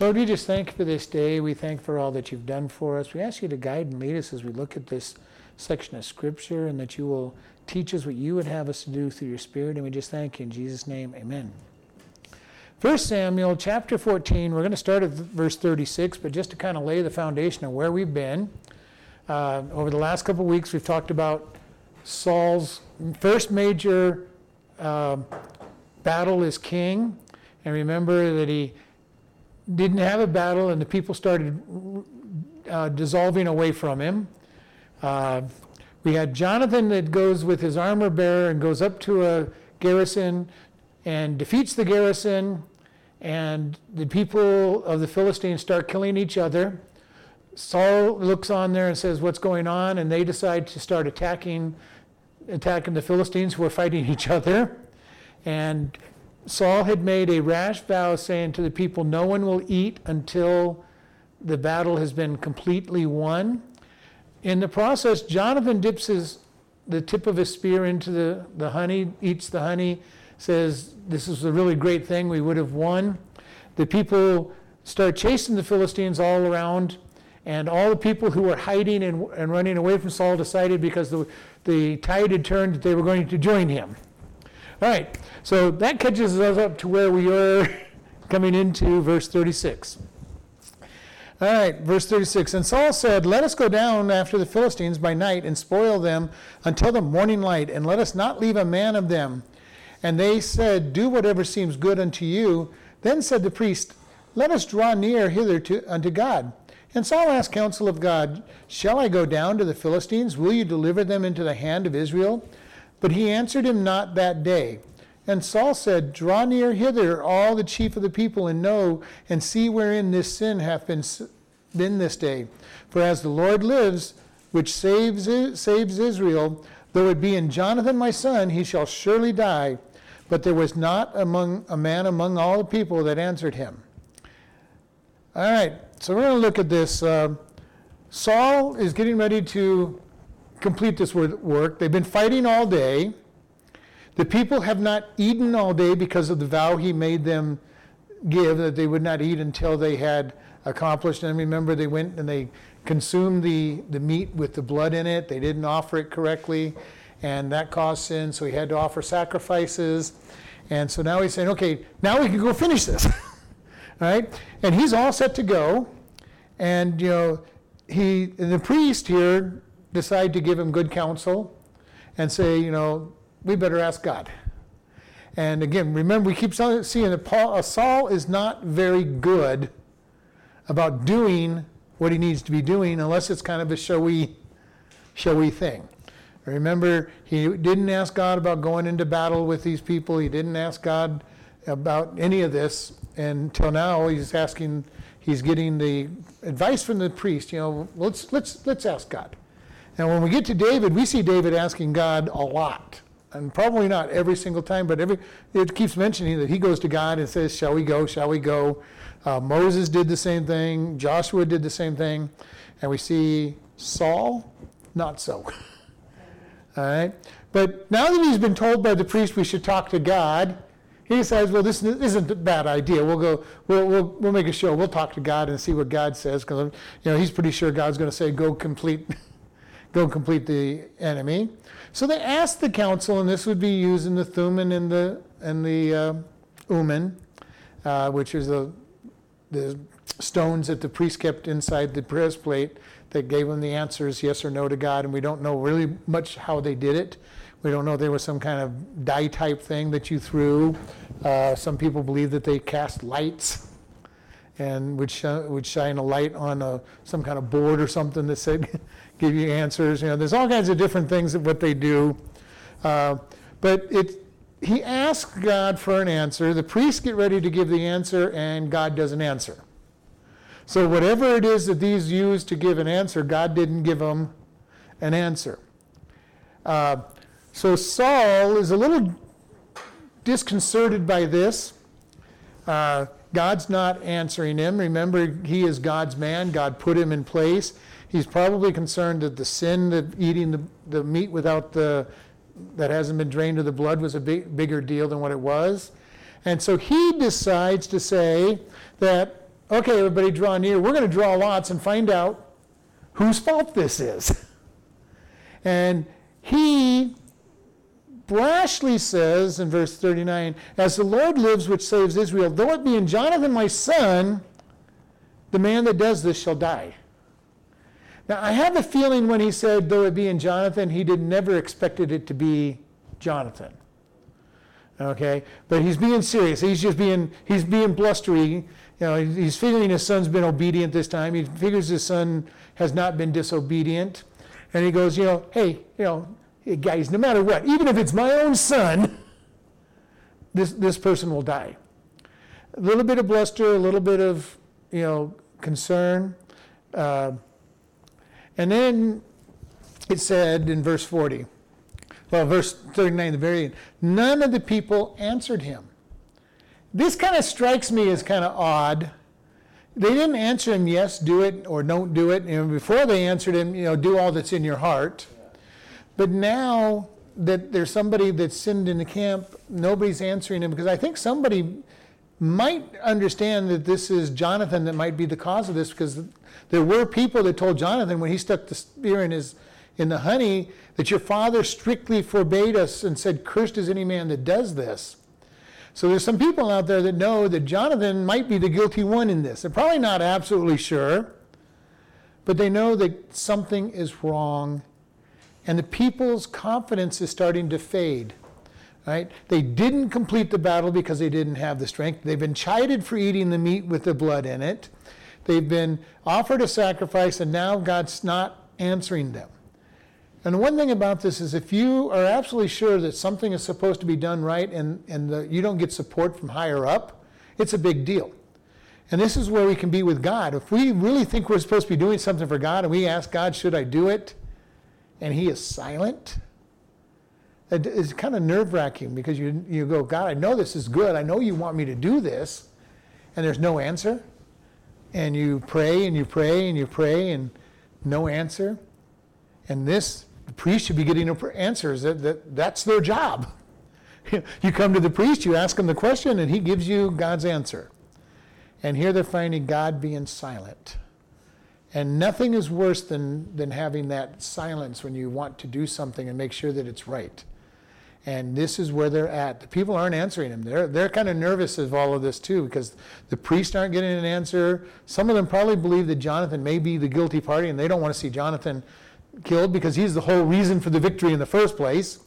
Lord, we just thank you for this day. We thank for all that you've done for us. We ask you to guide and lead us as we look at this section of Scripture and that you will teach us what you would have us to do through your Spirit. And we just thank you in Jesus' name. Amen. 1 Samuel chapter 14, we're going to start at verse 36, but just to kind of lay the foundation of where we've been. Uh, over the last couple of weeks, we've talked about Saul's first major uh, battle as king. And remember that he didn't have a battle, and the people started uh, dissolving away from him. Uh, we had Jonathan that goes with his armor bearer and goes up to a garrison and defeats the garrison, and the people of the Philistines start killing each other. Saul looks on there and says, "What's going on?" And they decide to start attacking, attacking the Philistines who are fighting each other. And Saul had made a rash vow saying to the people, No one will eat until the battle has been completely won. In the process, Jonathan dips his, the tip of his spear into the, the honey, eats the honey, says, This is a really great thing, we would have won. The people start chasing the Philistines all around, and all the people who were hiding and, and running away from Saul decided because the, the tide had turned that they were going to join him. All right, so that catches us up to where we are coming into verse 36. All right, verse 36. And Saul said, Let us go down after the Philistines by night and spoil them until the morning light, and let us not leave a man of them. And they said, Do whatever seems good unto you. Then said the priest, Let us draw near hither to, unto God. And Saul asked counsel of God, Shall I go down to the Philistines? Will you deliver them into the hand of Israel? But he answered him not that day. And Saul said, Draw near hither all the chief of the people, and know and see wherein this sin hath been, been this day. For as the Lord lives, which saves, saves Israel, though it be in Jonathan my son, he shall surely die. But there was not among a man among all the people that answered him. All right, so we're going to look at this. Uh, Saul is getting ready to complete this work. They've been fighting all day. The people have not eaten all day because of the vow he made them give that they would not eat until they had accomplished. And remember, they went and they consumed the, the meat with the blood in it. They didn't offer it correctly, and that caused sin. So he had to offer sacrifices. And so now he's saying, okay, now we can go finish this. all right? And he's all set to go. And, you know, he, the priest here decide to give him good counsel and say, you know, we better ask God. And again, remember, we keep seeing that Paul, uh, Saul is not very good about doing what he needs to be doing unless it's kind of a showy, showy thing. Remember, he didn't ask God about going into battle with these people. He didn't ask God about any of this And until now. He's asking, he's getting the advice from the priest. You know, let's let's let's ask God. And when we get to David, we see David asking God a lot. And probably not every single time, but every it keeps mentioning that he goes to God and says, Shall we go? Shall we go? Uh, Moses did the same thing. Joshua did the same thing. And we see Saul, not so. All right? But now that he's been told by the priest we should talk to God, he decides, well, this isn't a bad idea. We'll go, we'll, we'll, we'll make a show. We'll talk to God and see what God says, because you know he's pretty sure God's going to say, go complete go complete the enemy. So they asked the council, and this would be used in the Thummim and the and the uh, Urim, uh, which is the the stones that the priest kept inside the breastplate that gave them the answers yes or no to God, and we don't know really much how they did it. We don't know there was some kind of die type thing that you threw. Uh, some people believe that they cast lights and would, sh- would shine a light on a, some kind of board or something that said give you answers. You know, there's all kinds of different things of what they do. Uh, but it, he asks God for an answer. The priests get ready to give the answer, and God doesn't answer. So whatever it is that these use to give an answer, God didn't give them an answer. Uh, so Saul is a little disconcerted by this. Uh, God's not answering him. Remember, he is God's man. God put him in place. He's probably concerned that the sin of eating the, the meat without the that hasn't been drained of the blood was a big, bigger deal than what it was. And so he decides to say that okay, everybody draw near. We're going to draw lots and find out whose fault this is. And he brashly says in verse 39 As the Lord lives, which saves Israel, though it be in Jonathan my son, the man that does this shall die. Now, I have a feeling when he said, though it be in Jonathan, he did never expected it to be Jonathan. Okay? But he's being serious. He's just being, he's being blustery. You know, he's figuring his son's been obedient this time. He figures his son has not been disobedient. And he goes, you know, hey, you know, guys, no matter what, even if it's my own son, this, this person will die. A little bit of bluster, a little bit of, you know, concern. Uh, and then it said in verse 40, well, verse 39, the very end, none of the people answered him. This kind of strikes me as kind of odd. They didn't answer him, yes, do it, or don't do it. Know, before they answered him, you know, do all that's in your heart. But now that there's somebody that's sinned in the camp, nobody's answering him because I think somebody might understand that this is Jonathan that might be the cause of this because there were people that told Jonathan when he stuck the spear in his in the honey that your father strictly forbade us and said, Cursed is any man that does this. So there's some people out there that know that Jonathan might be the guilty one in this. They're probably not absolutely sure, but they know that something is wrong. And the people's confidence is starting to fade. Right? They didn't complete the battle because they didn't have the strength. They've been chided for eating the meat with the blood in it. They've been offered a sacrifice, and now God's not answering them. And one thing about this is if you are absolutely sure that something is supposed to be done right and, and the, you don't get support from higher up, it's a big deal. And this is where we can be with God. If we really think we're supposed to be doing something for God and we ask God, should I do it? And He is silent, it's kind of nerve wracking because you, you go, God, I know this is good. I know you want me to do this. And there's no answer. And you pray and you pray and you pray and no answer. And this, the priest should be getting answers. That, that, that's their job. you come to the priest, you ask him the question, and he gives you God's answer. And here they're finding God being silent. And nothing is worse than, than having that silence when you want to do something and make sure that it's right. And this is where they're at. The people aren't answering him. They're, they're kind of nervous of all of this too because the priests aren't getting an answer. Some of them probably believe that Jonathan may be the guilty party and they don't want to see Jonathan killed because he's the whole reason for the victory in the first place.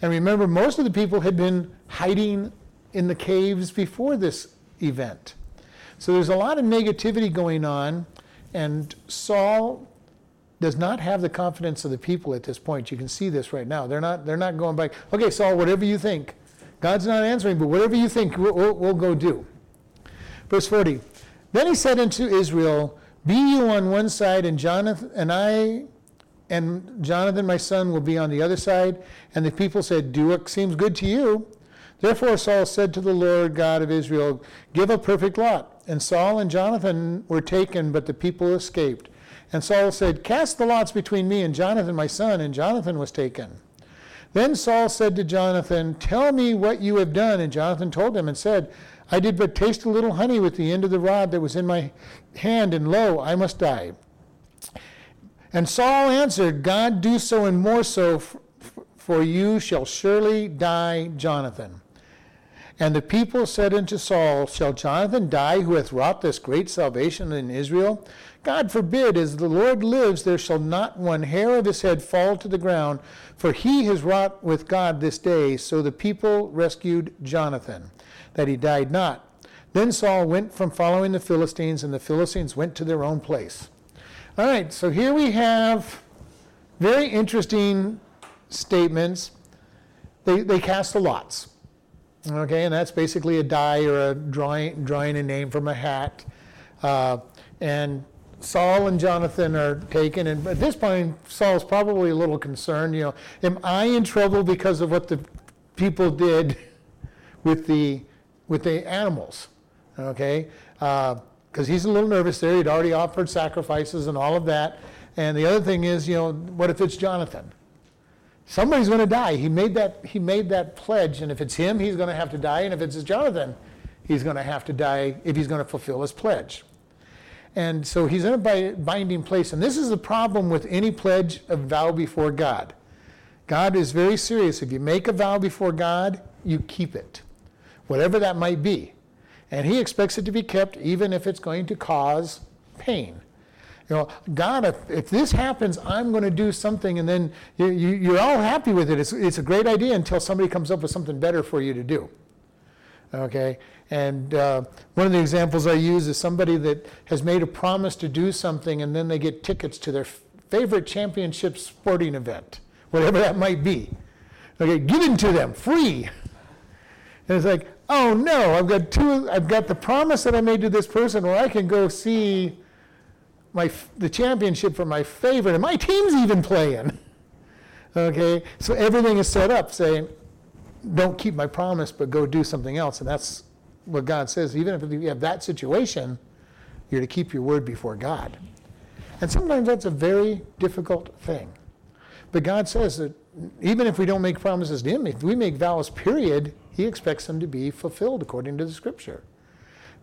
And remember, most of the people had been hiding in the caves before this event. So there's a lot of negativity going on, and Saul does not have the confidence of the people at this point. You can see this right now. They're not, they're not going back, okay, Saul, whatever you think. God's not answering, but whatever you think, we'll, we'll, we'll go do. Verse 40 Then he said unto Israel, Be you on one side, and Jonathan and I and Jonathan my son will be on the other side. And the people said, Do what seems good to you. Therefore Saul said to the Lord God of Israel, Give a perfect lot. And Saul and Jonathan were taken, but the people escaped. And Saul said, Cast the lots between me and Jonathan my son, and Jonathan was taken. Then Saul said to Jonathan, Tell me what you have done. And Jonathan told him and said, I did but taste a little honey with the end of the rod that was in my hand, and lo, I must die. And Saul answered, God do so and more so, for you shall surely die, Jonathan. And the people said unto Saul, Shall Jonathan die who hath wrought this great salvation in Israel? God forbid, as the Lord lives, there shall not one hair of his head fall to the ground, for he has wrought with God this day. So the people rescued Jonathan, that he died not. Then Saul went from following the Philistines, and the Philistines went to their own place. All right, so here we have very interesting statements. They, they cast the lots. Okay, and that's basically a die or a drawing, drawing a name from a hat. Uh, and Saul and Jonathan are taken, and at this point, Saul's probably a little concerned. You know, am I in trouble because of what the people did with the with the animals? Okay, because uh, he's a little nervous there. He'd already offered sacrifices and all of that. And the other thing is, you know, what if it's Jonathan? Somebody's going to die. He made that he made that pledge, and if it's him, he's going to have to die, and if it's Jonathan, he's going to have to die if he's going to fulfill his pledge. And so he's in a binding place. And this is the problem with any pledge of vow before God. God is very serious. If you make a vow before God, you keep it, whatever that might be. And he expects it to be kept even if it's going to cause pain. You know, God, if, if this happens, I'm going to do something, and then you, you, you're all happy with it. It's, it's a great idea until somebody comes up with something better for you to do. Okay? And uh, one of the examples I use is somebody that has made a promise to do something, and then they get tickets to their f- favorite championship sporting event, whatever that might be. Okay, given to them, free. And it's like, oh no, I've got two, I've got the promise that I made to this person where I can go see my, the championship for my favorite, and my team's even playing. okay, so everything is set up saying, don't keep my promise, but go do something else. And that's what God says. Even if you have that situation, you're to keep your word before God. And sometimes that's a very difficult thing. But God says that even if we don't make promises to Him, if we make vows, period, He expects them to be fulfilled according to the Scripture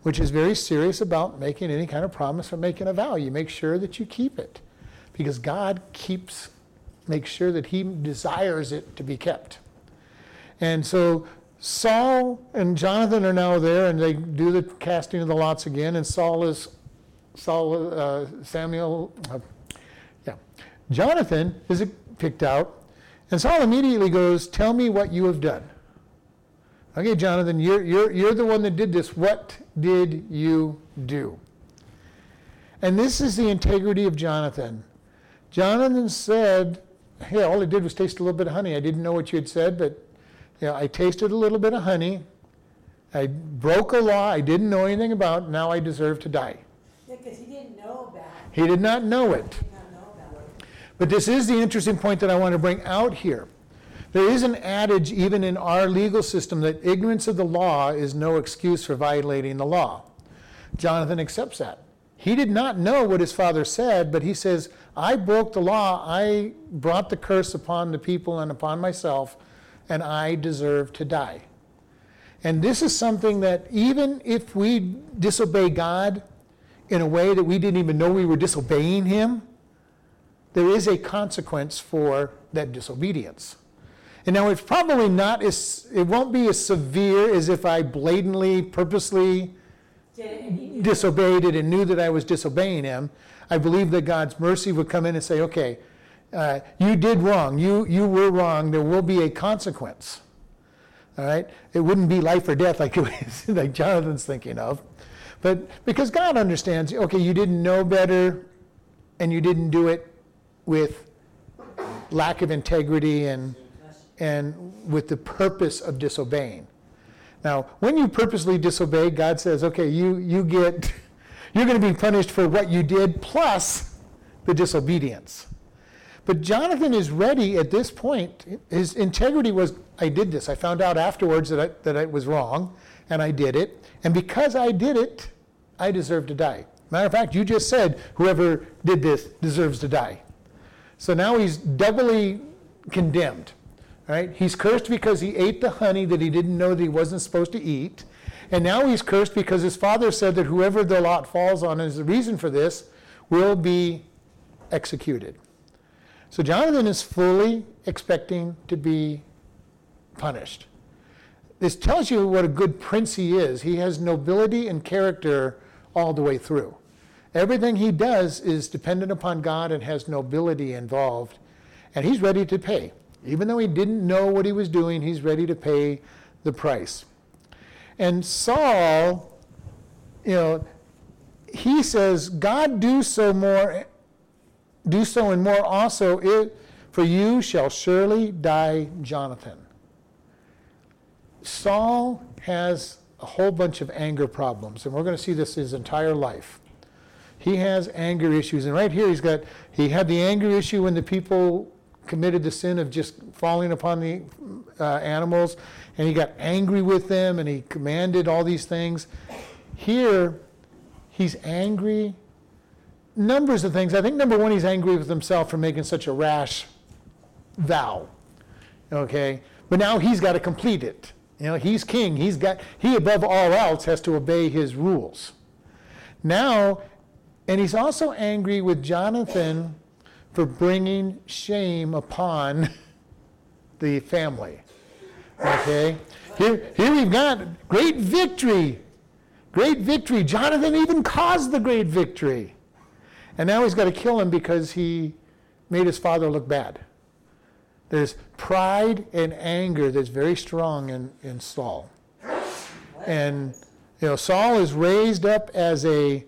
which is very serious about making any kind of promise or making a vow. You make sure that you keep it because God keeps, makes sure that He desires it to be kept. And so Saul and Jonathan are now there and they do the casting of the lots again, and Saul is, Saul, uh, Samuel, uh, yeah. Jonathan is picked out, and Saul immediately goes, Tell me what you have done. Okay, Jonathan, you're, you're, you're the one that did this. What did you do? And this is the integrity of Jonathan. Jonathan said, Hey, all I did was taste a little bit of honey. I didn't know what you had said, but you know, I tasted a little bit of honey. I broke a law I didn't know anything about. Now I deserve to die. Yeah, because he didn't know about it. He did not know it. He did not know about it. But this is the interesting point that I want to bring out here. There is an adage, even in our legal system, that ignorance of the law is no excuse for violating the law. Jonathan accepts that. He did not know what his father said, but he says, I broke the law. I brought the curse upon the people and upon myself, and I deserve to die. And this is something that even if we disobey God in a way that we didn't even know we were disobeying Him, there is a consequence for that disobedience. And now it's probably not as, it won't be as severe as if I blatantly, purposely disobeyed it and knew that I was disobeying him. I believe that God's mercy would come in and say, okay, you did wrong. You, you were wrong. There will be a consequence. All right? It wouldn't be life or death like, like Jonathan's thinking of. But because God understands, okay, you didn't know better and you didn't do it with lack of integrity and and with the purpose of disobeying. Now, when you purposely disobey, God says, okay, you, you get, you're going to be punished for what you did plus the disobedience. But Jonathan is ready at this point. His integrity was, I did this. I found out afterwards that I, that I was wrong, and I did it. And because I did it, I deserve to die. Matter of fact, you just said whoever did this deserves to die. So now he's doubly condemned. Right? He's cursed because he ate the honey that he didn't know that he wasn't supposed to eat. And now he's cursed because his father said that whoever the lot falls on as the reason for this will be executed. So Jonathan is fully expecting to be punished. This tells you what a good prince he is. He has nobility and character all the way through. Everything he does is dependent upon God and has nobility involved, and he's ready to pay. Even though he didn't know what he was doing, he's ready to pay the price. And Saul, you know, he says, God do so more, do so and more also, it, for you shall surely die, Jonathan. Saul has a whole bunch of anger problems, and we're going to see this his entire life. He has anger issues, and right here he's got, he had the anger issue when the people committed the sin of just falling upon the uh, animals, and he got angry with them, and he commanded all these things. Here, he's angry. Numbers of things. I think number one, he's angry with himself for making such a rash vow. Okay, but now he's got to complete it. You know, he's king. He's got he above all else has to obey his rules. Now And he's also angry with Jonathan for bringing shame upon the family. Okay? Here, here we've got great victory. Great victory. Jonathan even caused the great victory. And now he's got to kill him because he made his father look bad. There's pride and anger that's very strong in, in Saul. And, you know, Saul is raised up as a,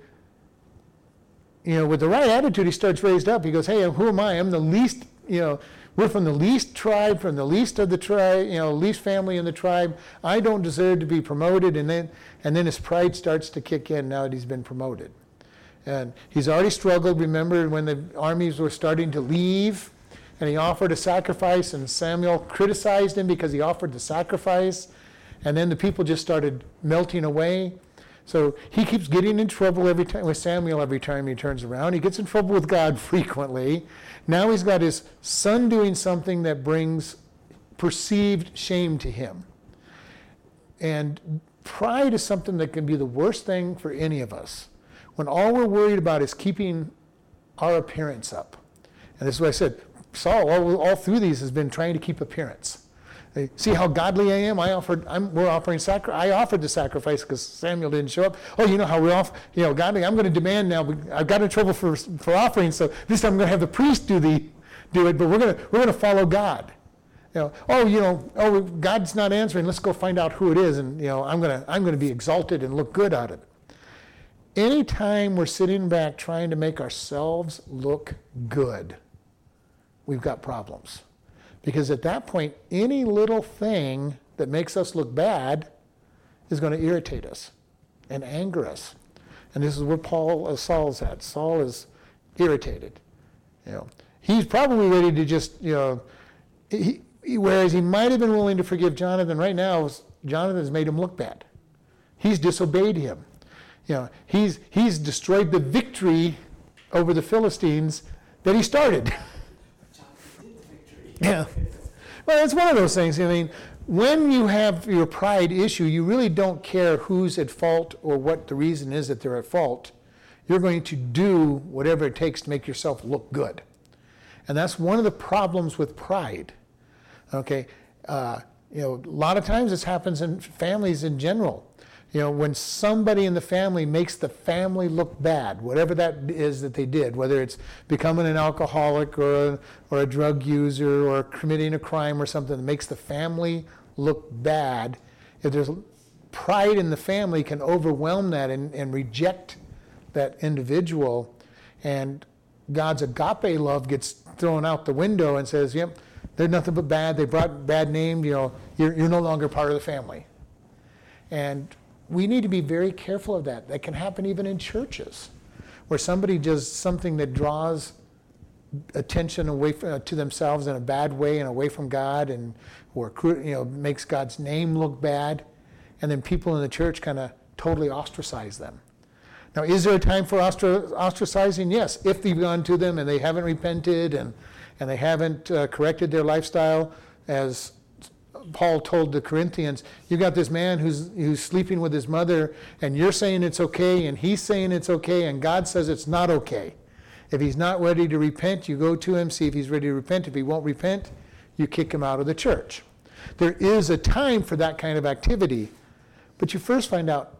you know, with the right attitude, he starts raised up. He goes, hey, who am I? I'm the least, you know, we're from the least tribe, from the least of the tribe, you know, least family in the tribe. I don't deserve to be promoted. And then, and then his pride starts to kick in now that he's been promoted. And he's already struggled. Remember when the armies were starting to leave and he offered a sacrifice, and Samuel criticized him because he offered the sacrifice. And then the people just started melting away. So he keeps getting in trouble every time with Samuel every time he turns around. He gets in trouble with God frequently. Now he's got his son doing something that brings perceived shame to him. And pride is something that can be the worst thing for any of us. When all we're worried about is keeping our appearance up. And this is what I said Saul, all, all through these, has been trying to keep appearance. See how godly I am? I offered. I'm, we're offering sacri- I offered the sacrifice because Samuel didn't show up. Oh, you know how we're off. You know, godly. I'm going to demand now. I've got in trouble for for offering, so this time I'm going to have the priest do the do it. But we're going to we're going to follow God. You know, oh, you know, oh, God's not answering. Let's go find out who it is, and you know, I'm going to I'm going to be exalted and look good of it. Anytime we're sitting back trying to make ourselves look good we've got problems. Because at that point, any little thing that makes us look bad is going to irritate us and anger us. And this is where Paul uh, Saul's at. Saul is irritated. You know, he's probably ready to just, you know, he, whereas he might have been willing to forgive Jonathan, right now Jonathan's made him look bad. He's disobeyed him. You know, he's he's destroyed the victory over the Philistines that he started. Yeah. Well, it's one of those things. I mean, when you have your pride issue, you really don't care who's at fault or what the reason is that they're at fault. You're going to do whatever it takes to make yourself look good. And that's one of the problems with pride. Okay? Uh, you know, a lot of times this happens in families in general. You know, when somebody in the family makes the family look bad, whatever that is that they did, whether it's becoming an alcoholic or a, or a drug user or committing a crime or something that makes the family look bad, if there's pride in the family can overwhelm that and, and reject that individual. And God's agape love gets thrown out the window and says, yep, they're nothing but bad. They brought bad name, you know, you're, you're no longer part of the family. And we need to be very careful of that. That can happen even in churches, where somebody does something that draws attention away from, uh, to themselves in a bad way and away from God, and or you know makes God's name look bad, and then people in the church kind of totally ostracize them. Now, is there a time for ostracizing? Yes, if they've gone to them and they haven't repented and and they haven't uh, corrected their lifestyle as Paul told the Corinthians, you got this man who's, who's sleeping with his mother, and you're saying it's okay, and he's saying it's okay, and God says it's not okay. If he's not ready to repent, you go to him, see if he's ready to repent. If he won't repent, you kick him out of the church. There is a time for that kind of activity, but you first find out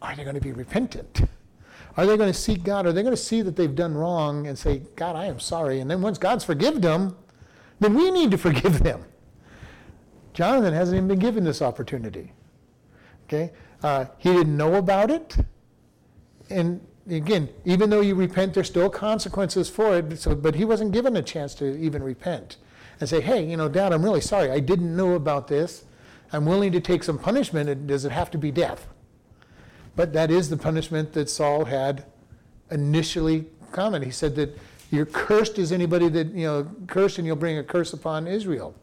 are they going to be repentant? Are they going to seek God? Are they going to see that they've done wrong and say, God, I am sorry? And then once God's forgiven them, then we need to forgive them. Jonathan hasn't even been given this opportunity. Okay? Uh, he didn't know about it. And again, even though you repent, there's still consequences for it. So, but he wasn't given a chance to even repent and say, hey, you know, Dad, I'm really sorry. I didn't know about this. I'm willing to take some punishment. Does it have to be death? But that is the punishment that Saul had initially commented. He said that you're cursed as anybody that, you know, cursed and you'll bring a curse upon Israel.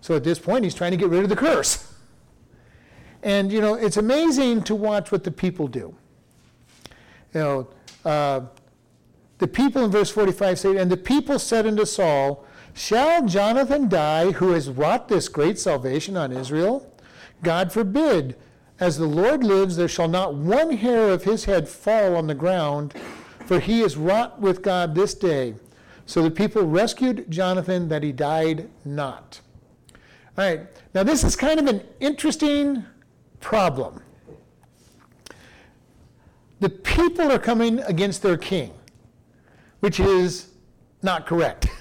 So at this point, he's trying to get rid of the curse. And, you know, it's amazing to watch what the people do. You know, uh, the people in verse 45 say, And the people said unto Saul, Shall Jonathan die who has wrought this great salvation on Israel? God forbid. As the Lord lives, there shall not one hair of his head fall on the ground, for he is wrought with God this day. So the people rescued Jonathan that he died not. All right, now this is kind of an interesting problem. The people are coming against their king, which is not correct.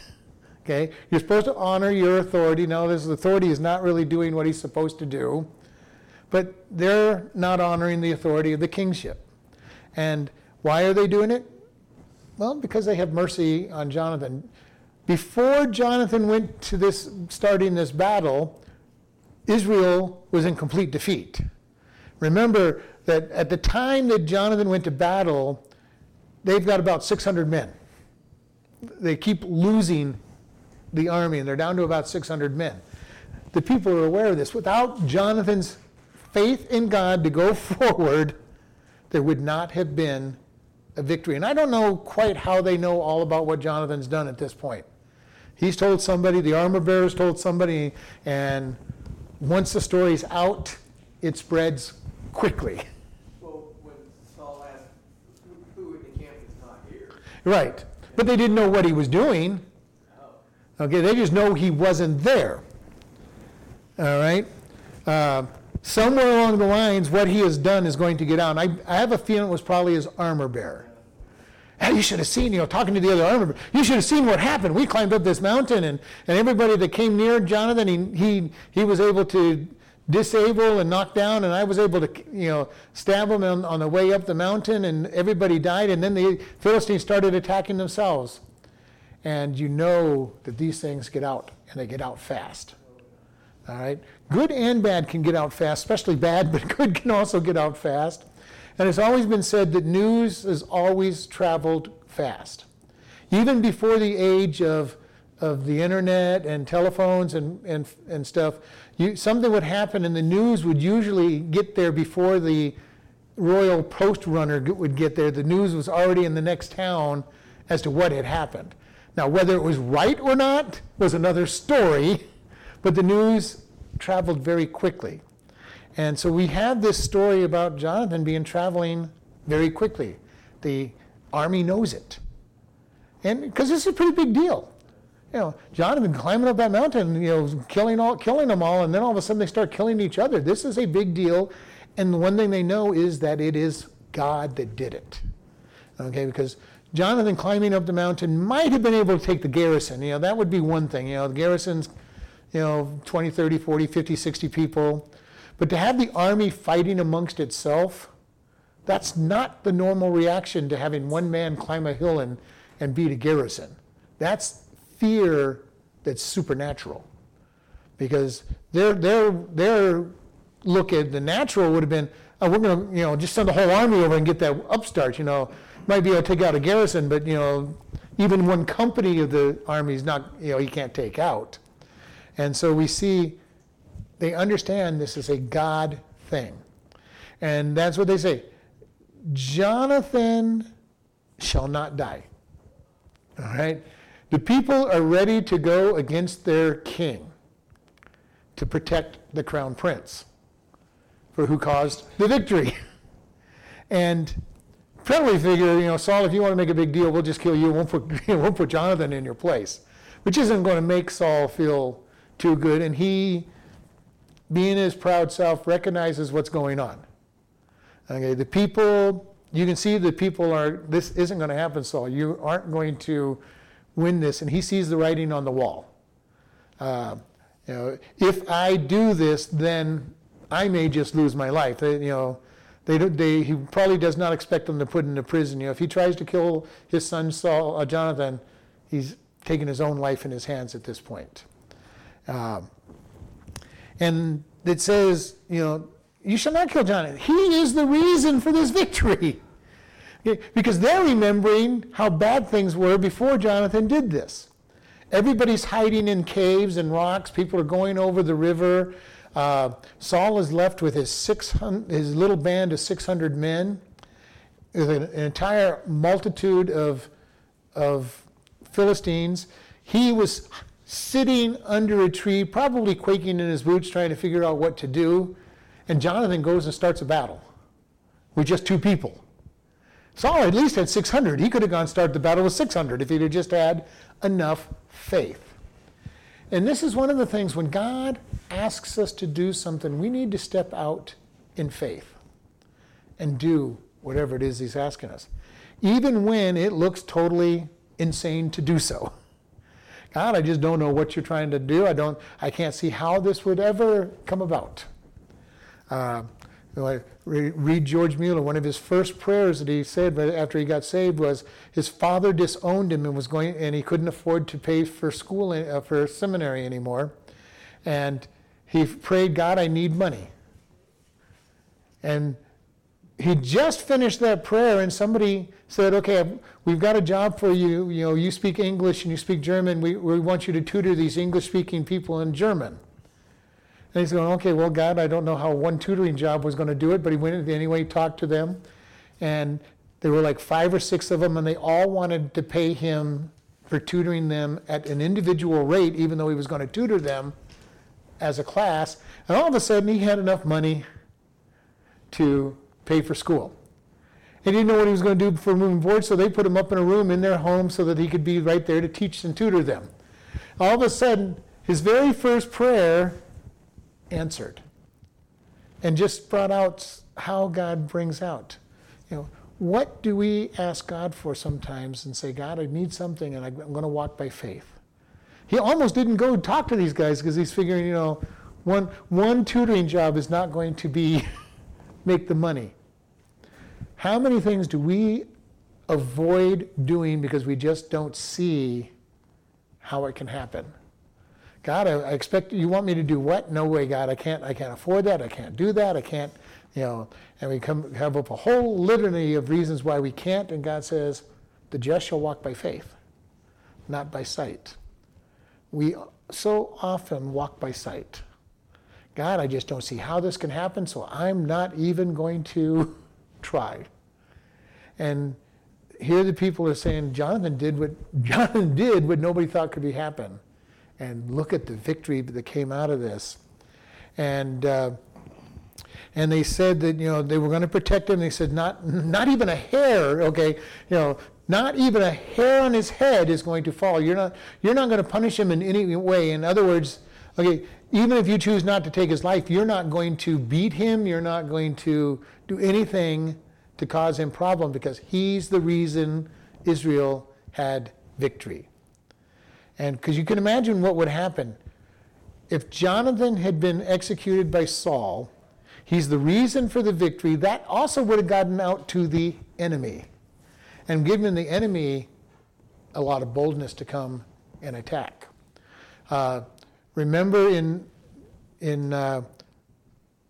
Okay? You're supposed to honor your authority. Now, this authority is not really doing what he's supposed to do, but they're not honoring the authority of the kingship. And why are they doing it? Well, because they have mercy on Jonathan. Before Jonathan went to this, starting this battle, Israel was in complete defeat. Remember that at the time that Jonathan went to battle, they've got about 600 men. They keep losing the army, and they're down to about 600 men. The people are aware of this. Without Jonathan's faith in God to go forward, there would not have been a victory. And I don't know quite how they know all about what Jonathan's done at this point. He's told somebody, the armor bearer's told somebody, and once the story's out, it spreads quickly. Well, when Saul asked who, who in the camp is not here, Right. But they didn't know what he was doing. oh, Okay, they just know he wasn't there. All right? Uh, somewhere along the lines, what he has done is going to get out. And I, I have a feeling it was probably his armor bearer. Hey, you should have seen, you know, talking to the other bearer, you should have seen what happened. We climbed up this mountain, and, and everybody that came near Jonathan, he, he, he was able to disable and knock down, and I was able to, you know, stab him on, on the way up the mountain, and everybody died, and then the Philistines started attacking themselves. And you know that these things get out, and they get out fast. All right? Good and bad can get out fast, especially bad, but good can also get out fast. And it's always been said that news has always traveled fast. Even before the age of, of the internet and telephones and, and, and stuff, you, something would happen and the news would usually get there before the royal post runner would get there. The news was already in the next town as to what had happened. Now, whether it was right or not was another story, but the news traveled very quickly. And so we have this story about Jonathan being traveling very quickly. The army knows it. And because this is a pretty big deal. You know, Jonathan climbing up that mountain, you know, killing all killing them all, and then all of a sudden they start killing each other. This is a big deal. And the one thing they know is that it is God that did it. Okay, because Jonathan climbing up the mountain might have been able to take the garrison. You know, that would be one thing. You know, the garrison's, you know, 20, 30, 40, 50, 60 people. But to have the army fighting amongst itself, that's not the normal reaction to having one man climb a hill and, and beat a garrison. That's fear that's supernatural. Because their, their, their look at the natural would have been, oh, we're going to, you know, just send the whole army over and get that upstart, you know. Might be able to take out a garrison, but, you know, even one company of the army is not, you know, he can't take out. And so we see they understand this is a God thing. And that's what they say Jonathan shall not die. All right? The people are ready to go against their king to protect the crown prince, for who caused the victory. And probably figure, you know, Saul, if you want to make a big deal, we'll just kill you. Won't put, won't put Jonathan in your place, which isn't going to make Saul feel too good. And he being his proud self, recognizes what's going on. Okay, the people, you can see the people are, this isn't going to happen, Saul. You aren't going to win this. And he sees the writing on the wall. Uh, you know, if I do this, then I may just lose my life. They, you know, they, they, he probably does not expect them to put him into prison. You know, if he tries to kill his son Saul, uh, Jonathan, he's taking his own life in his hands at this point. Um, and it says, you know, you shall not kill Jonathan. He is the reason for this victory. Because they're remembering how bad things were before Jonathan did this. Everybody's hiding in caves and rocks. People are going over the river. Uh, Saul is left with his, 600, his little band of 600 men, with an, an entire multitude of, of Philistines. He was sitting under a tree, probably quaking in his boots, trying to figure out what to do. And Jonathan goes and starts a battle with just two people. Saul at least had 600. He could have gone start the battle with 600 if he'd have just had enough faith. And this is one of the things when God asks us to do something, we need to step out in faith and do whatever it is He's asking us, even when it looks totally insane to do so. God, I just don't know what you're trying to do. I don't. I can't see how this would ever come about. Uh, you know, read George Mueller. One of his first prayers that he said after he got saved was his father disowned him and was going, and he couldn't afford to pay for school uh, for seminary anymore, and he prayed, God, I need money. And he just finished that prayer, and somebody said, "Okay, we've got a job for you. You know, you speak English and you speak German. We, we want you to tutor these English-speaking people in German." And he's going, "Okay, well, God, I don't know how one tutoring job was going to do it, but he went anyway, talked to them, and there were like five or six of them, and they all wanted to pay him for tutoring them at an individual rate, even though he was going to tutor them as a class. And all of a sudden, he had enough money to pay for school. He didn't know what he was going to do for moving forward, so they put him up in a room in their home so that he could be right there to teach and tutor them. All of a sudden, his very first prayer answered and just brought out how God brings out. You know, what do we ask God for sometimes and say, God, I need something and I'm going to walk by faith? He almost didn't go talk to these guys because he's figuring, you know, one, one tutoring job is not going to be make the money. How many things do we avoid doing because we just don't see how it can happen? God, I, expect you want me to do what? No way, God. I can't. I can't afford that. I can't do that. I can't. You know. And we come have up a whole litany of reasons why we can't. And God says, "The just shall walk by faith, not by sight." We so often walk by sight. God, I just don't see how this can happen, so I'm not even going to try. And here the people are saying Jonathan did what Jonathan did what nobody thought could be happen. And look at the victory that came out of this. And uh, and they said that you know they were going to protect him. They said not not even a hair, okay, you know, not even a hair on his head is going to fall. You're not you're not going to punish him in any way. In other words, okay, even if you choose not to take his life, you're not going to beat him. You're not going to do anything to cause him problem because he's the reason Israel had victory. And because you can imagine what would happen if Jonathan had been executed by Saul, he's the reason for the victory. That also would have gotten out to the enemy and given the enemy a lot of boldness to come and attack. Uh, remember in in uh,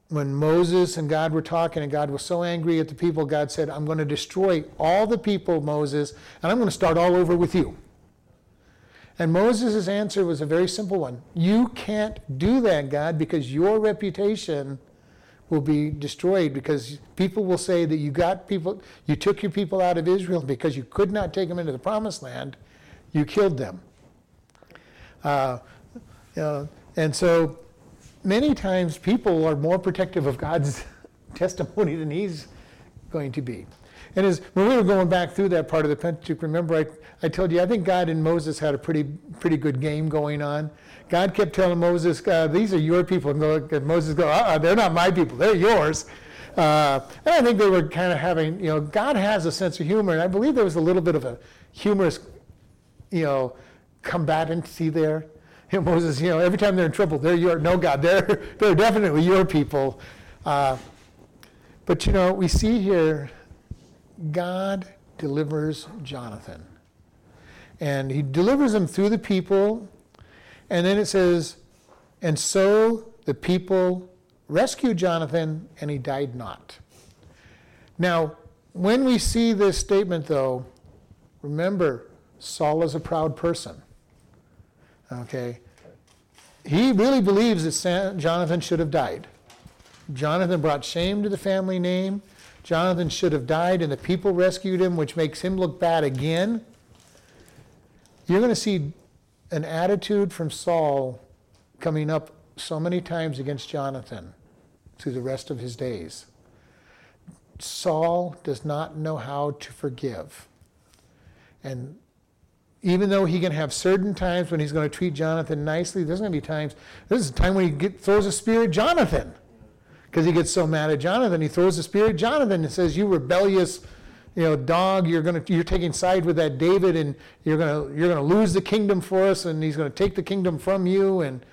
when Moses and God were talking, and God was so angry at the people, God said, I'm going to destroy all the people, Moses, and I'm going to start all over with you. And Moses' answer was a very simple one. You can't do that, God, because your reputation will be destroyed because people will say that you got people you took your people out of Israel because you could not take them into the promised land. You killed them. Uh, you know, and so many times people are more protective of God's testimony than he's going to be. And as when we were going back through that part of the Pentateuch, remember I, I told you I think God and Moses had a pretty pretty good game going on. God kept telling Moses, uh, "These are your people," and Moses go, uh-uh, "They're not my people; they're yours." Uh, and I think they were kind of having, you know, God has a sense of humor, and I believe there was a little bit of a humorous, you know, combatancy there. Moses, you know, every time they're in trouble, they're your, no, God, they're, they're definitely your people. Uh, but, you know, we see here God delivers Jonathan. And he delivers him through the people. And then it says, and so the people rescued Jonathan, and he died not. Now, when we see this statement, though, remember, Saul is a proud person. Okay? He really believes that Jonathan should have died. Jonathan brought shame to the family name. Jonathan should have died, and the people rescued him, which makes him look bad again. You're going to see an attitude from Saul coming up so many times against Jonathan through the rest of his days. Saul does not know how to forgive. And even though he can have certain times when he's going to treat Jonathan nicely, there's going to be times, this is a time when he get, throws a spear at Jonathan. Because he gets so mad at Jonathan, he throws a spear at Jonathan and says, You rebellious you know, dog, you're going to, you're taking side with that David and you're going to, you're going to lose the kingdom for us and he's going to take the kingdom from you. And,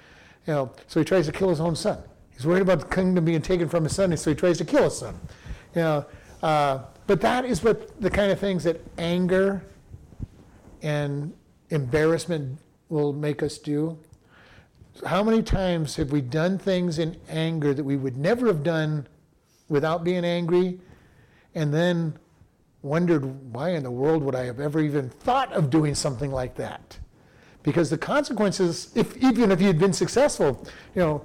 you know, so he tries to kill his own son. He's worried about the kingdom being taken from his son, and so he tries to kill his son. You know, uh, but that is what the kind of things that anger and embarrassment will make us do. How many times have we done things in anger that we would never have done without being angry, and then wondered why in the world would I have ever even thought of doing something like that? Because the consequences, if even if you'd been successful, you know,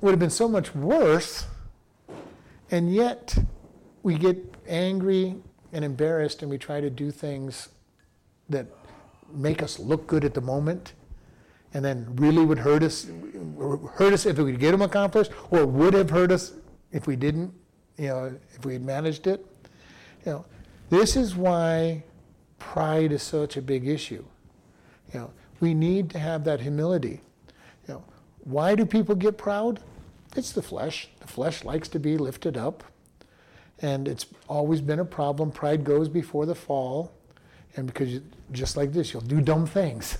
would have been so much worse. And yet, we get angry and embarrassed, and we try to do things that make us look good at the moment, and then really would hurt us, hurt us if we could get them accomplished, or would have hurt us if we didn't, you know, if we had managed it. You know, this is why pride is such a big issue. You know, we need to have that humility. You know, why do people get proud? It's the flesh. The flesh likes to be lifted up. And it's always been a problem. Pride goes before the fall. And because you, just like this, you'll do dumb things.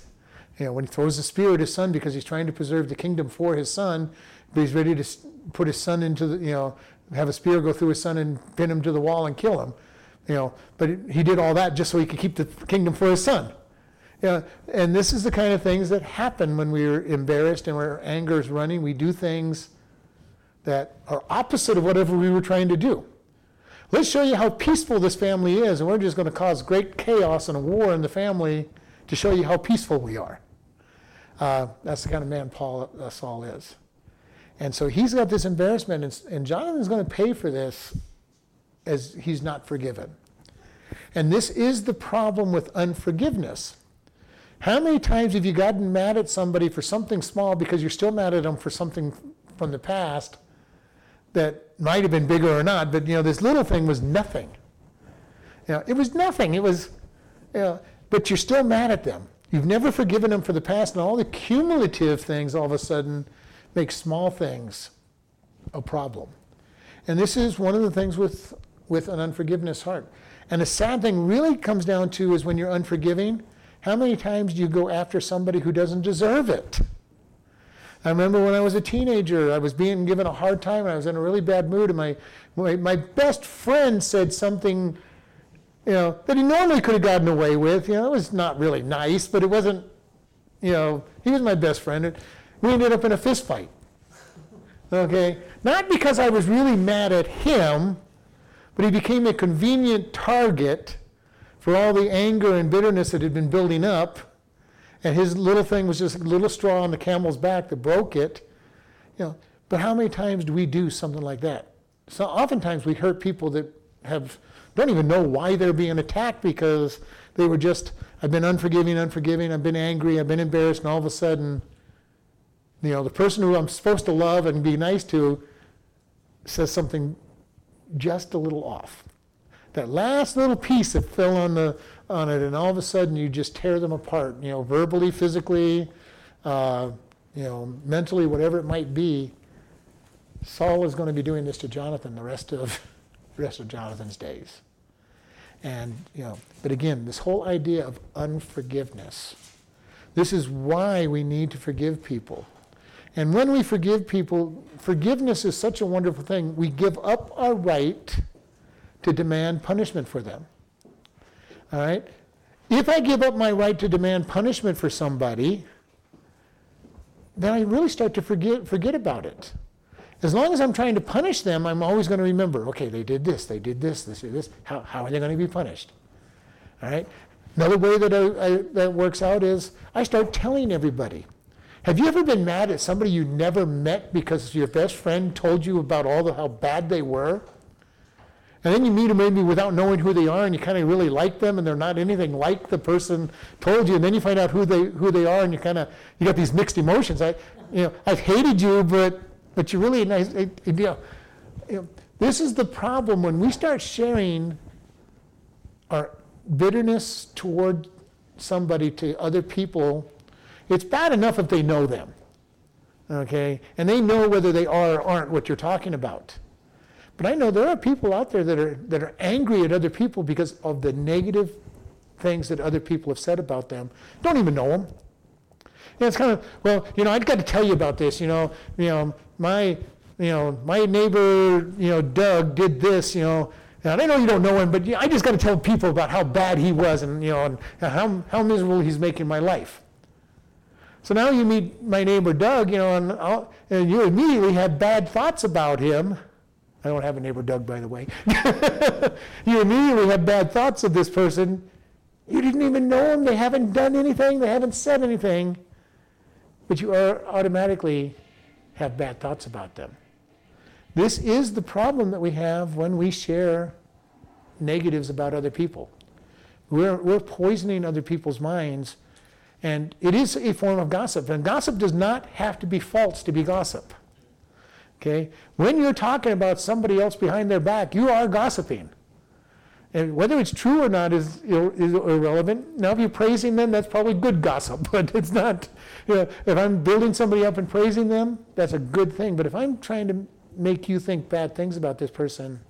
You know, when he throws the spear at his son because he's trying to preserve the kingdom for his son, but he's ready to put his son into the, you know, have a spear go through his son and pin him to the wall and kill him. You know, but he did all that just so he could keep the kingdom for his son. You know, and this is the kind of things that happen when we're embarrassed and our anger is running. We do things that are opposite of whatever we were trying to do. Let's show you how peaceful this family is, and we're just going to cause great chaos and a war in the family to show you how peaceful we are. Uh, that's the kind of man Paul uh, Saul is. And so he's got this embarrassment, and, and Jonathan's going to pay for this as he's not forgiven. And this is the problem with unforgiveness. How many times have you gotten mad at somebody for something small because you're still mad at them for something from the past that might have been bigger or not, but you know, this little thing was nothing. You know, it was nothing. It was, you know, but you're still mad at them. You've never forgiven them for the past, and all the cumulative things all of a sudden make small things a problem. And this is one of the things with, with an unforgiveness heart. And the sad thing really comes down to is when you're unforgiving, how many times do you go after somebody who doesn't deserve it? I remember when I was a teenager, I was being given a hard time, and I was in a really bad mood, and my, my, my best friend said something, you know, that he normally could have gotten away with. You know, it was not really nice, but it wasn't, you know, he was my best friend. And we ended up in a fist fight. Okay? Not because I was really mad at him, but he became a convenient target for all the anger and bitterness that had been building up and his little thing was just a little straw on the camel's back that broke it. You know, but how many times do we do something like that? So oftentimes we hurt people that have don't even know why they're being attacked because they were just I've been unforgiving, unforgiving, I've been angry, I've been embarrassed, and all of a sudden, you know, the person who I'm supposed to love and be nice to says something just a little off. That last little piece that fell on the on it, and all of a sudden you just tear them apart, you know, verbally, physically, uh, you know, mentally, whatever it might be. Saul is going to be doing this to Jonathan the rest of the rest of Jonathan's days. And you know, but again, this whole idea of unforgiveness. This is why we need to forgive people. And when we forgive people, forgiveness is such a wonderful thing. We give up our right to demand punishment for them. All right? If I give up my right to demand punishment for somebody, then I really start to forget, forget about it. As long as I'm trying to punish them, I'm always going to remember okay, they did this, they did this, this, this. How, how are they going to be punished? All right? Another way that I, I, that works out is I start telling everybody. Have you ever been mad at somebody you never met because your best friend told you about all the how bad they were? And then you meet them maybe without knowing who they are, and you kind of really like them, and they're not anything like the person told you. And then you find out who they who they are, and you kind of you got these mixed emotions. I, you know, I've hated you, but but you're really nice. You know, you know, This is the problem when we start sharing our bitterness toward somebody to other people. It's bad enough if they know them, okay? And they know whether they are or aren't what you're talking about. But I know there are people out there that are, that are angry at other people because of the negative things that other people have said about them. Don't even know them. And it's kind of, well, you know, I've got to tell you about this. You know, you know, my, you know, my neighbor, you know, Doug did this. You know, and I know you don't know him, but I just got to tell people about how bad he was, and you know, and how how miserable he's making my life. So now you meet my neighbor Doug, you know, and, and you immediately have bad thoughts about him. I don't have a neighbor Doug, by the way. you immediately have bad thoughts of this person. You didn't even know them. They haven't done anything. They haven't said anything. But you automatically have bad thoughts about them. This is the problem that we have when we share negatives about other people. We're, we're poisoning other people's minds, and it is a form of gossip. And gossip does not have to be false to be gossip. Okay? When you're talking about somebody else behind their back, you are gossiping. And whether it's true or not is, is irrelevant. Now, if you're praising them, that's probably good gossip, but it's not, you know, if I'm building somebody up and praising them, that's a good thing. But if I'm trying to make you think bad things about this person,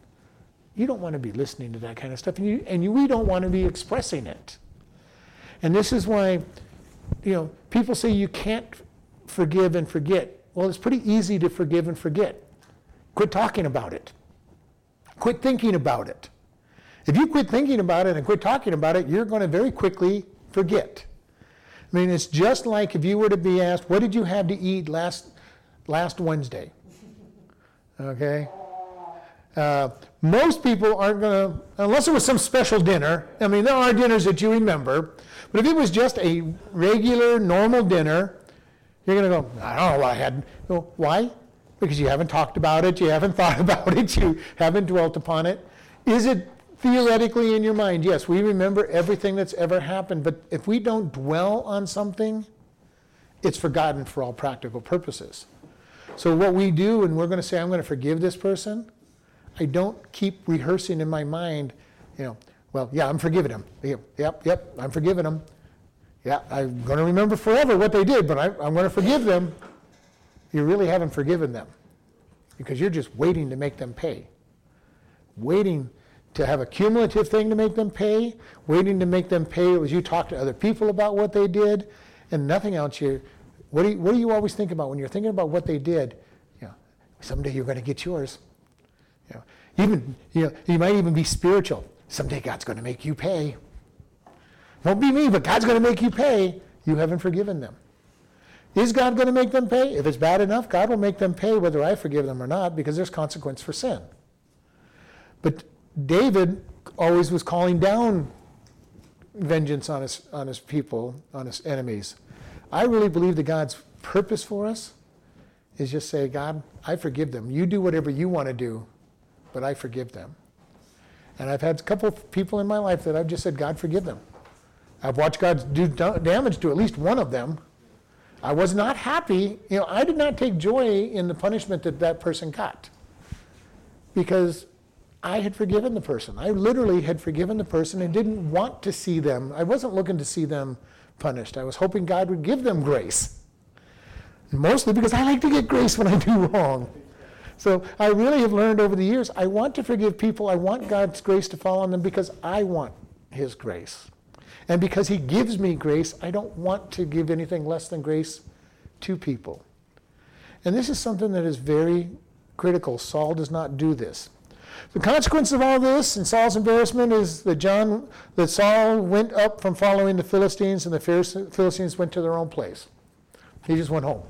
you don't want to be listening to that kind of stuff, and, you, and you, we don't want to be expressing it. And this is why, you know, people say you can't forgive and forget. Well, it's pretty easy to forgive and forget. Quit talking about it. Quit thinking about it. If you quit thinking about it and quit talking about it, you're going to very quickly forget. I mean, it's just like if you were to be asked, "What did you have to eat last last Wednesday?" Okay. Uh, most people aren't going to, unless it was some special dinner. I mean, there are dinners that you remember, but if it was just a regular, normal dinner, you're going to go, I don't know why I had. Well, why? Because you haven't talked about it, you haven't thought about it, you haven't dwelt upon it. Is it theoretically in your mind? Yes, we remember everything that's ever happened, but if we don't dwell on something, it's forgotten for all practical purposes. So, what we do, and we're going to say, I'm going to forgive this person, I don't keep rehearsing in my mind, you know, well, yeah, I'm forgiving him. Yep, yep, I'm forgiving him. Yeah, I'm going to remember forever what they did, but I, I'm going to forgive them. You really haven't forgiven them because you're just waiting to make them pay. Waiting to have a cumulative thing to make them pay, waiting to make them pay as you talk to other people about what they did, and nothing else. You, what, do you, what do you always think about when you're thinking about what they did? You know, someday you're going to get yours. You know, even you know, you might even be spiritual. Someday God's going to make you pay. Won't be me, but God's going to make you pay. You haven't forgiven them. Is God going to make them pay? If it's bad enough, God will make them pay whether I forgive them or not because there's consequence for sin. But David always was calling down vengeance on his, on his people, on his enemies. I really believe that God's purpose for us is just say, God, I forgive them. You do whatever you want to do, but I forgive them. And I've had a couple of people in my life that I've just said, God, forgive them. I've watched God do damage to at least one of them. I was not happy. You know, I did not take joy in the punishment that that person got because I had forgiven the person. I literally had forgiven the person and didn't want to see them. I wasn't looking to see them punished. I was hoping God would give them grace. Mostly because I like to get grace when I do wrong. So I really have learned over the years I want to forgive people. I want God's grace to fall on them because I want His grace. And because He gives me grace, I don't want to give anything less than grace to people. And this is something that is very critical. Saul does not do this. The consequence of all this and Saul's embarrassment is that John, that Saul went up from following the Philistines, and the Philistines went to their own place. He just went home.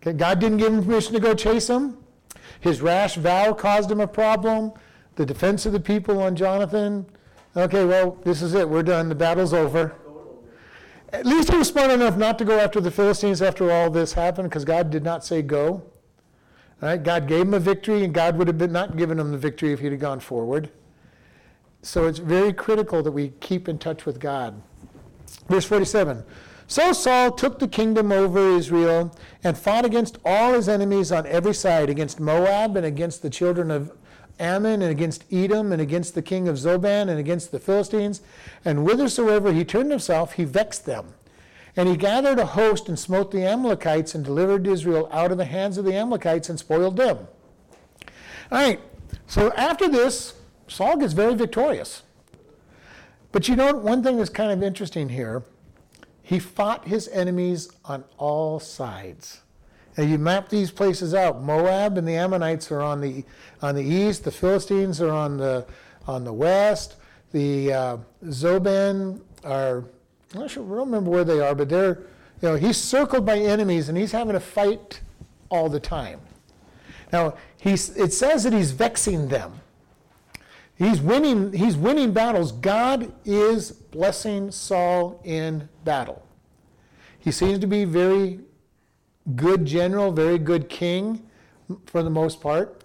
Okay, God didn't give him permission to go chase him. His rash vow caused him a problem. The defense of the people on Jonathan. Okay, well, this is it. We're done. The battle's over. At least he was smart enough not to go after the Philistines after all this happened, because God did not say go. Right? God gave him a victory, and God would have been not given him the victory if he'd have gone forward. So it's very critical that we keep in touch with God. Verse 47 So Saul took the kingdom over Israel and fought against all his enemies on every side, against Moab and against the children of Ammon and against Edom and against the king of Zobah and against the Philistines. And whithersoever he turned himself, he vexed them. And he gathered a host and smote the Amalekites and delivered Israel out of the hands of the Amalekites and spoiled them. All right, so after this, Saul gets very victorious. But you know, one thing that's kind of interesting here he fought his enemies on all sides. And you map these places out. Moab and the Ammonites are on the on the east. The Philistines are on the on the west. The uh, Zobah are I'm not sure, I don't remember where they are, but they're you know he's circled by enemies and he's having to fight all the time. Now he's it says that he's vexing them. He's winning, he's winning battles. God is blessing Saul in battle. He seems to be very good general, very good king for the most part.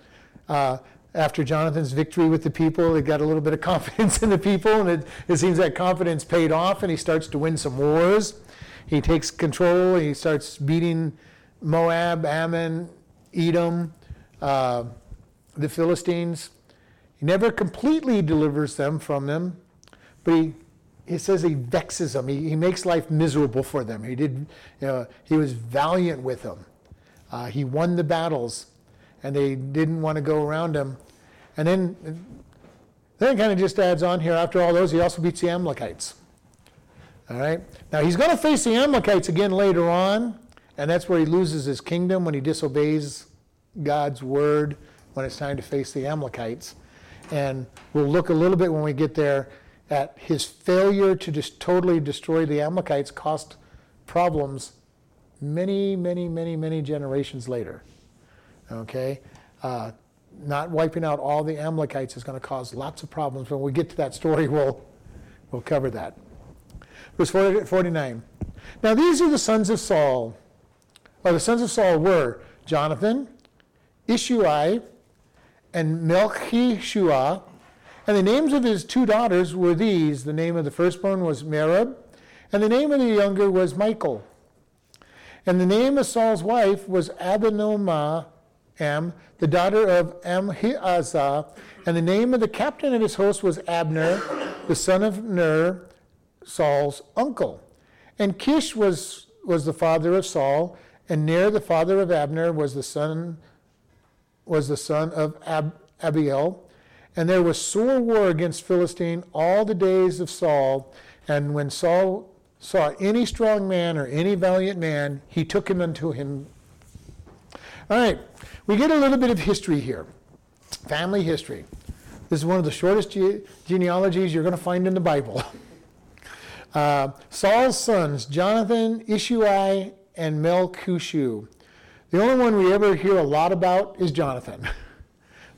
Uh, after Jonathan's victory with the people, he got a little bit of confidence in the people, and it, it seems that confidence paid off, and he starts to win some wars. He takes control, he starts beating Moab, Ammon, Edom, uh, the Philistines. He never completely delivers them from them, but he, he says he vexes them. He, he makes life miserable for them. He did, you know, he was valiant with them. Uh, he won the battles, and they didn't want to go around him. And then, then kind of just adds on here. After all those, he also beats the Amalekites. All right. Now he's going to face the Amalekites again later on, and that's where he loses his kingdom when he disobeys God's word when it's time to face the Amalekites. And we'll look a little bit when we get there at his failure to just totally destroy the Amalekites cost problems many, many, many, many generations later. Okay? Uh, not wiping out all the Amalekites is going to cause lots of problems. When we get to that story, we'll, we'll cover that. Verse 40, 49. Now these are the sons of Saul. Or the sons of Saul were Jonathan, Ishui, and Melchishua. And the names of his two daughters were these. The name of the firstborn was Merab, and the name of the younger was Michal. And the name of Saul's wife was Ahinoam, the daughter of Ahimaaz. And the name of the captain of his host was Abner, the son of Ner, Saul's uncle. And Kish was, was the father of Saul, and Ner, the father of Abner, was the son was the son of Ab- Abiel. And there was sore war against Philistine all the days of Saul. And when Saul saw any strong man or any valiant man, he took him unto him. All right, we get a little bit of history here family history. This is one of the shortest ge- genealogies you're going to find in the Bible. Uh, Saul's sons, Jonathan, Ishui, and Melchushu. The only one we ever hear a lot about is Jonathan.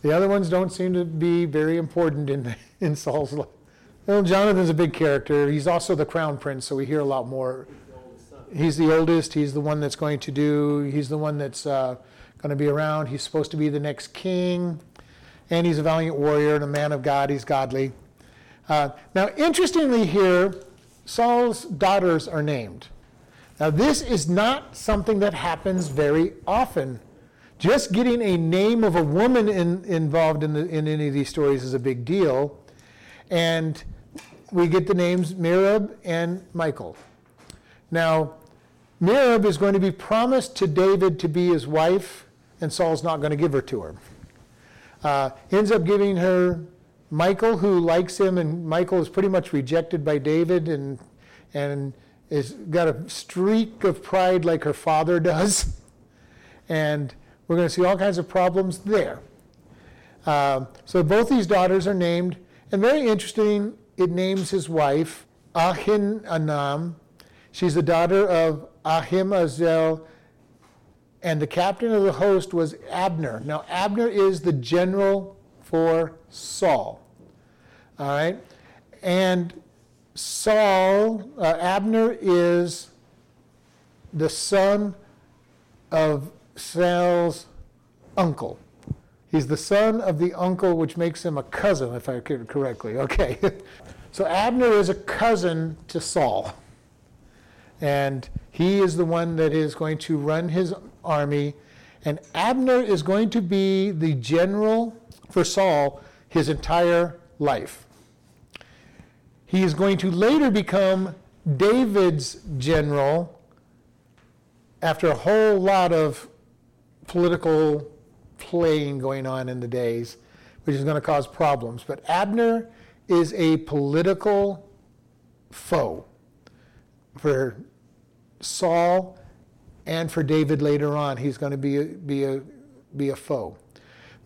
The other ones don't seem to be very important in, in Saul's life. Well, Jonathan's a big character. He's also the crown prince, so we hear a lot more. He's the oldest. He's the one that's going to do, he's the one that's uh, going to be around. He's supposed to be the next king. And he's a valiant warrior and a man of God. He's godly. Uh, now, interestingly, here, Saul's daughters are named. Now, this is not something that happens very often. Just getting a name of a woman in, involved in, the, in any of these stories is a big deal. And we get the names Merab and Michal. Now, Merab is going to be promised to David to be his wife, and Saul's not going to give her to her. Uh, ends up giving her Michal, who likes him, and Michal is pretty much rejected by David and, and is got a streak of pride like her father does. And we're going to see all kinds of problems there. Uh, so both these daughters are named, and very interesting, it names his wife Ahinanam. She's the daughter of Ahimazel, and the captain of the host was Abner. Now, Abner is the general for Saul. All right? And Saul, uh, Abner is the son of Saul's uncle. He's the son of the uncle, which makes him a cousin, if I could correctly. Okay. so Abner is a cousin to Saul. And he is the one that is going to run his army. And Abner is going to be the general for Saul his entire life. He is going to later become David's general after a whole lot of political playing going on in the days, which is going to cause problems. But Abner is a political foe for Saul and for David later on. He's going to be a, be a, be a foe.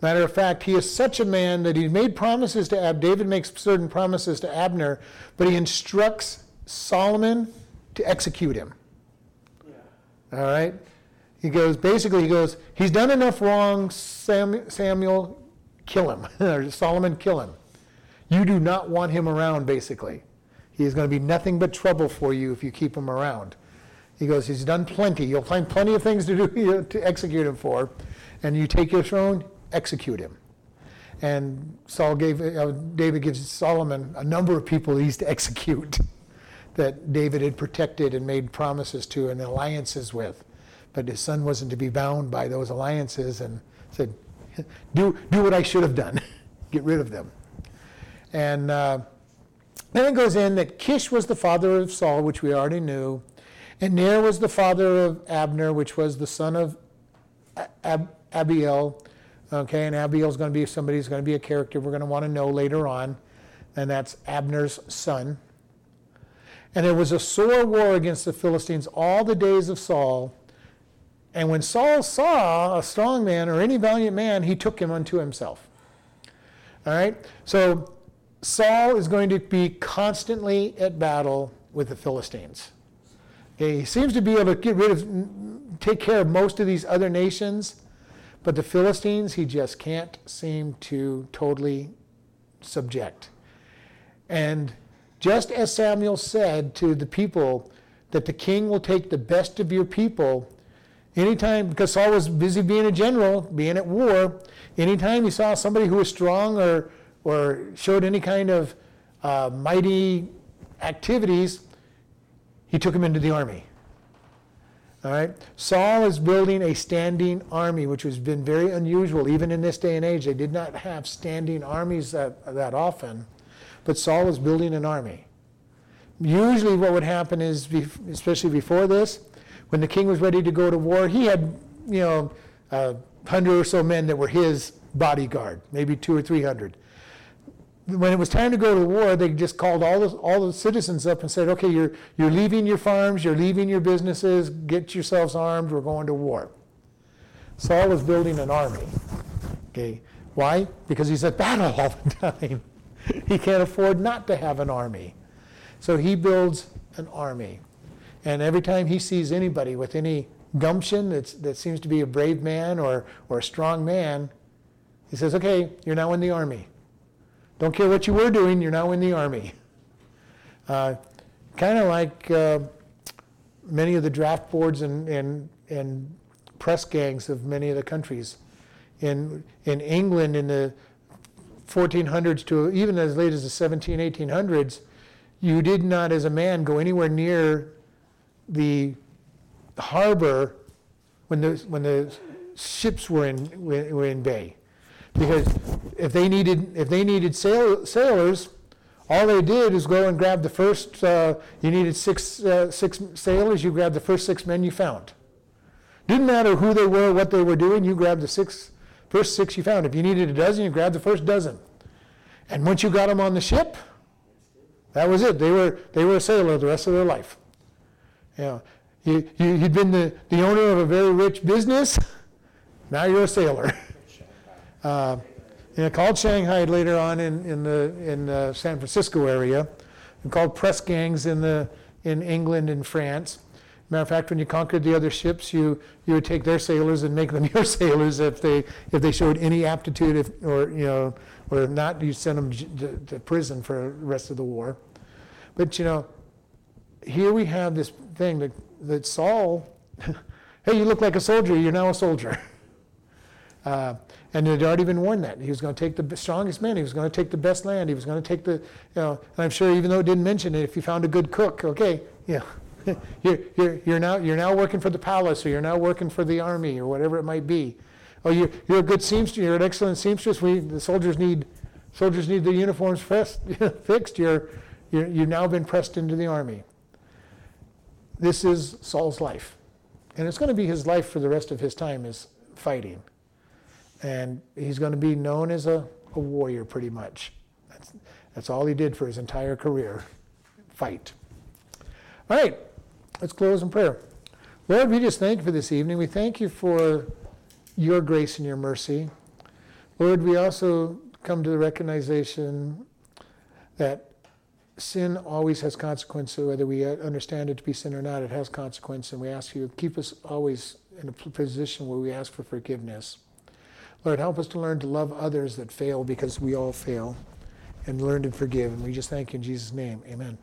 Matter of fact, he is such a man that he made promises to Ab. David makes certain promises to Abner, but he instructs Solomon to execute him. Yeah. All right? He goes, basically, he goes, he's done enough wrong, Sam, Samuel, kill him. or Solomon, kill him. You do not want him around, basically. He is going to be nothing but trouble for you if you keep him around. He goes, he's done plenty. You'll find plenty of things to do to execute him for. And you take your throne, execute him. And Saul gave, uh, David gives Solomon a number of people he's to execute that David had protected and made promises to and alliances with. But his son wasn't to be bound by those alliances and said, do, do what I should have done, get rid of them. And uh, then it goes in that Kish was the father of Saul, which we already knew, and Ner was the father of Abner, which was the son of Ab- Abiel. Okay, and Abiel's going to be somebody who's going to be a character we're going to want to know later on, and that's Abner's son. And there was a sore war against the Philistines all the days of Saul. And when Saul saw a strong man or any valiant man, he took him unto himself. All right? So Saul is going to be constantly at battle with the Philistines. Okay, he seems to be able to get rid of, take care of most of these other nations, but the Philistines he just can't seem to totally subject. And just as Samuel said to the people that the king will take the best of your people, anytime, because Saul was busy being a general, being at war, anytime he saw somebody who was strong or, or showed any kind of uh, mighty activities, he took him into the army. All right? Saul is building a standing army, which has been very unusual. Even in this day and age, they did not have standing armies that, that often. But Saul was building an army. Usually, what would happen is, especially before this, when the king was ready to go to war, he had, you know, a hundred or so men that were his bodyguard, maybe two or three hundred. When it was time to go to war, they just called all the, all the citizens up and said, okay, you're, you're leaving your farms, you're leaving your businesses, get yourselves armed, we're going to war. Saul was building an army. Okay. Why? Because he's at battle all the time. he can't afford not to have an army. So he builds an army. And every time he sees anybody with any gumption that's, that seems to be a brave man or, or a strong man, he says, okay, you're now in the army. Don't care what you were doing, you're now in the army. Uh, kind of like uh, many of the draft boards and, and, and press gangs of many of the countries. In, in England in the 1400s to even as late as the 17, 1800s, you did not, as a man, go anywhere near the harbor when the, when the ships were in, were in bay. Because if they needed, if they needed sail, sailors, all they did is go and grab the first, uh, you needed six, uh, six sailors, you grabbed the first six men you found. Didn't matter who they were, what they were doing, you grabbed the six, first six you found. If you needed a dozen, you grabbed the first dozen. And once you got them on the ship, that was it. They were, they were a sailor the rest of their life. Know, you, you, you'd been the, the owner of a very rich business, now you're a sailor. Uh, you know, called Shanghai later on in, in the in the San Francisco area, and called press gangs in the in England and France. Matter of fact, when you conquered the other ships, you you would take their sailors and make them your sailors if they if they showed any aptitude, if, or you know, or if not, you send them to, to prison for the rest of the war. But you know, here we have this thing that that Saul, hey, you look like a soldier. You're now a soldier. Uh, and they'd already been warned that. He was going to take the strongest men. He was going to take the best land. He was going to take the, you know, and I'm sure even though it didn't mention it, if you found a good cook, okay, yeah, You're, you're, you're now, you're now working for the palace, or you're now working for the army, or whatever it might be. Oh, you're, you're a good seamstress, you're an excellent seamstress, we, the soldiers need, soldiers need their uniforms fixed, you're, you're, you've now been pressed into the army. This is Saul's life. And it's going to be his life for the rest of his time is fighting. And he's going to be known as a, a warrior pretty much. That's, that's all he did for his entire career, fight. All right, let's close in prayer. Lord, we just thank you for this evening. We thank you for your grace and your mercy. Lord, we also come to the recognition that sin always has consequence, whether we uh, understand it to be sin or not, it has consequence, and we ask you to keep us always in a position where we ask for forgiveness. Lord, help us to learn to love others that fail because we all fail, and learn to forgive. And we just thank you in Jesus' name. Amen.